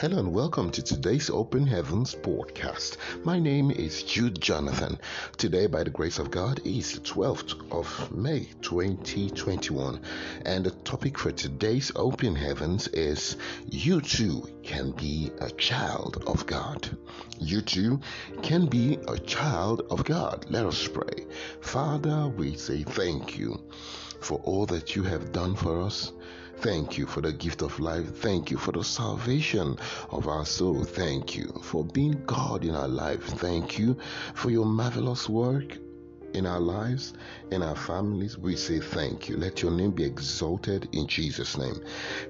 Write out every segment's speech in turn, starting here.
Hello and welcome to today's Open Heavens podcast. My name is Jude Jonathan. Today, by the grace of God, is the 12th of May 2021, and the topic for today's Open Heavens is You too can be a child of God. You too can be a child of God. Let us pray. Father, we say thank you for all that you have done for us. Thank you for the gift of life. Thank you for the salvation of our soul. Thank you for being God in our life. Thank you for your marvelous work in our lives, in our families, we say thank you. Let your name be exalted in Jesus' name.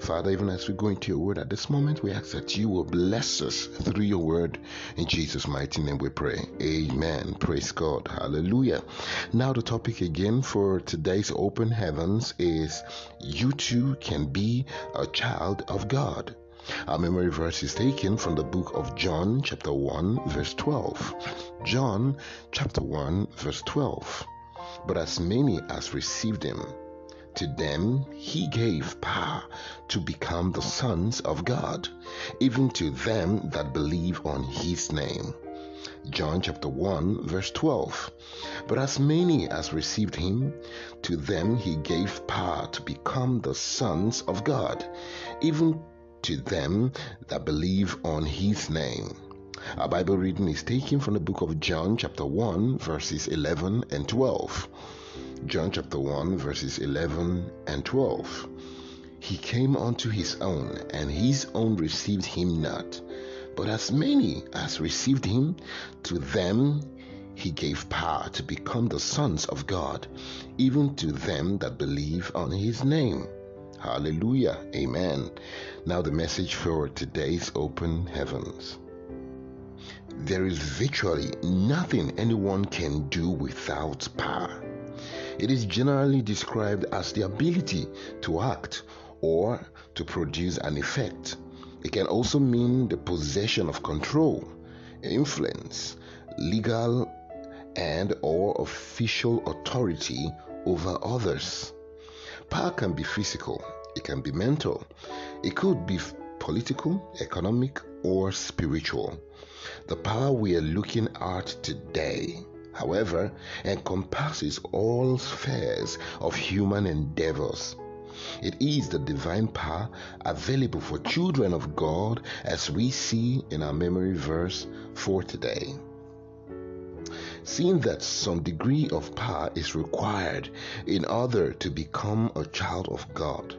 Father, even as we go into your word at this moment, we ask that you will bless us through your word. In Jesus' mighty name we pray. Amen. Praise God. Hallelujah. Now, the topic again for today's open heavens is you too can be a child of God. Our memory verse is taken from the book of John, chapter 1, verse 12. John, chapter 1, verse 12. But as many as received him, to them he gave power to become the sons of God, even to them that believe on his name. John chapter 1, verse 12. But as many as received him, to them he gave power to become the sons of God, even to them that believe on his name. Our Bible reading is taken from the book of John, chapter 1, verses 11 and 12. John chapter 1, verses 11 and 12. He came unto his own, and his own received him not. But as many as received him, to them he gave power to become the sons of God, even to them that believe on his name Hallelujah. Amen. Now, the message for today's open heavens. There is virtually nothing anyone can do without power. It is generally described as the ability to act or to produce an effect. It can also mean the possession of control, influence, legal and or official authority over others. Power can be physical, it can be mental, it could be political, economic, or spiritual. The power we are looking at today, however, encompasses all spheres of human endeavors. It is the divine power available for children of God as we see in our memory verse for today. Seeing that some degree of power is required in order to become a child of God,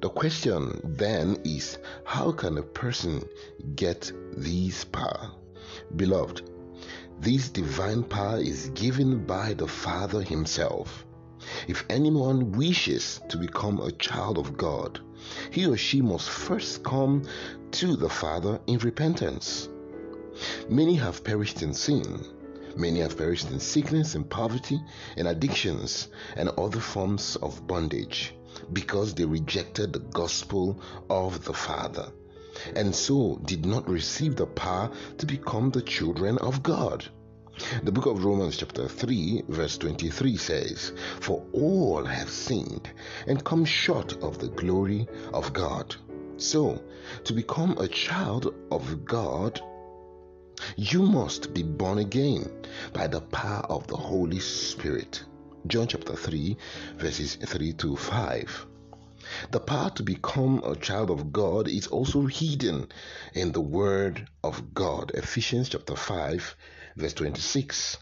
the question then is how can a person get this power? Beloved, this divine power is given by the Father Himself. If anyone wishes to become a child of God, he or she must first come to the Father in repentance. Many have perished in sin Many have perished in sickness and poverty and addictions and other forms of bondage because they rejected the gospel of the Father and so did not receive the power to become the children of God. The book of Romans, chapter 3, verse 23 says, For all have sinned and come short of the glory of God. So, to become a child of God you must be born again by the power of the Holy Spirit. John chapter 3, verses 3 to 5. The power to become a child of God is also hidden in the Word of God. Ephesians chapter 5, verse 26.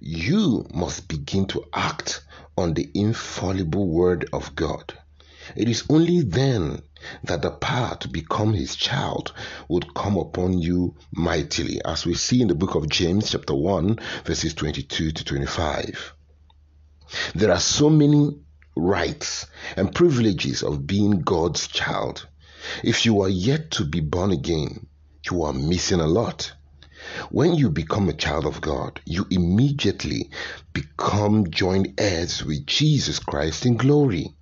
You must begin to act on the infallible Word of God. It is only then that the power to become his child would come upon you mightily, as we see in the book of James, chapter 1, verses 22 to 25. There are so many rights and privileges of being God's child. If you are yet to be born again, you are missing a lot. When you become a child of God, you immediately become joint heirs with Jesus Christ in glory.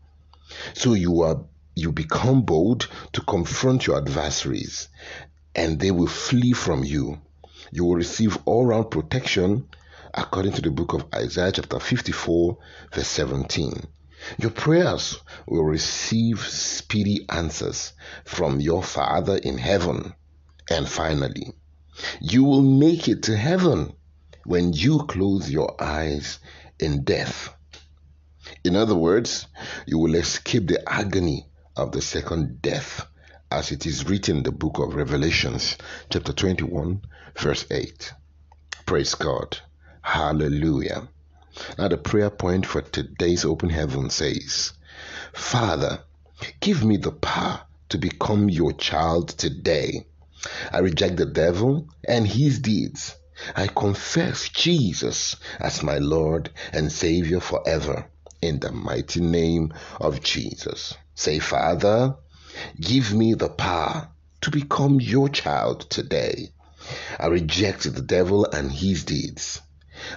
So you are you become bold to confront your adversaries and they will flee from you. You will receive all round protection according to the book of Isaiah, chapter 54, verse 17. Your prayers will receive speedy answers from your Father in heaven. And finally, you will make it to heaven when you close your eyes in death. In other words, you will escape the agony of the second death, as it is written in the book of Revelations, chapter 21, verse 8. Praise God. Hallelujah. Now, the prayer point for today's open heaven says, Father, give me the power to become your child today. I reject the devil and his deeds. I confess Jesus as my Lord and Savior forever in the mighty name of Jesus. Say, Father, give me the power to become your child today. I reject the devil and his deeds.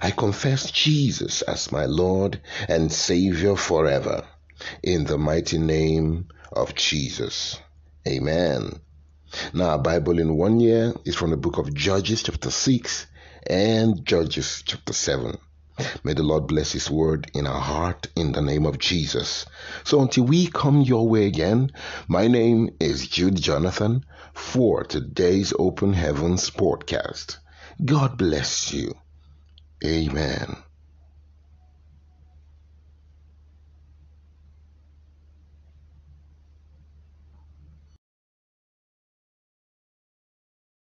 I confess Jesus as my Lord and Savior forever. In the mighty name of Jesus. Amen. Now, Bible in one year is from the book of Judges, chapter 6, and Judges, chapter 7. May the Lord bless His word in our heart in the name of Jesus. So until we come your way again, my name is Jude Jonathan for today's Open Heavens podcast. God bless you. Amen.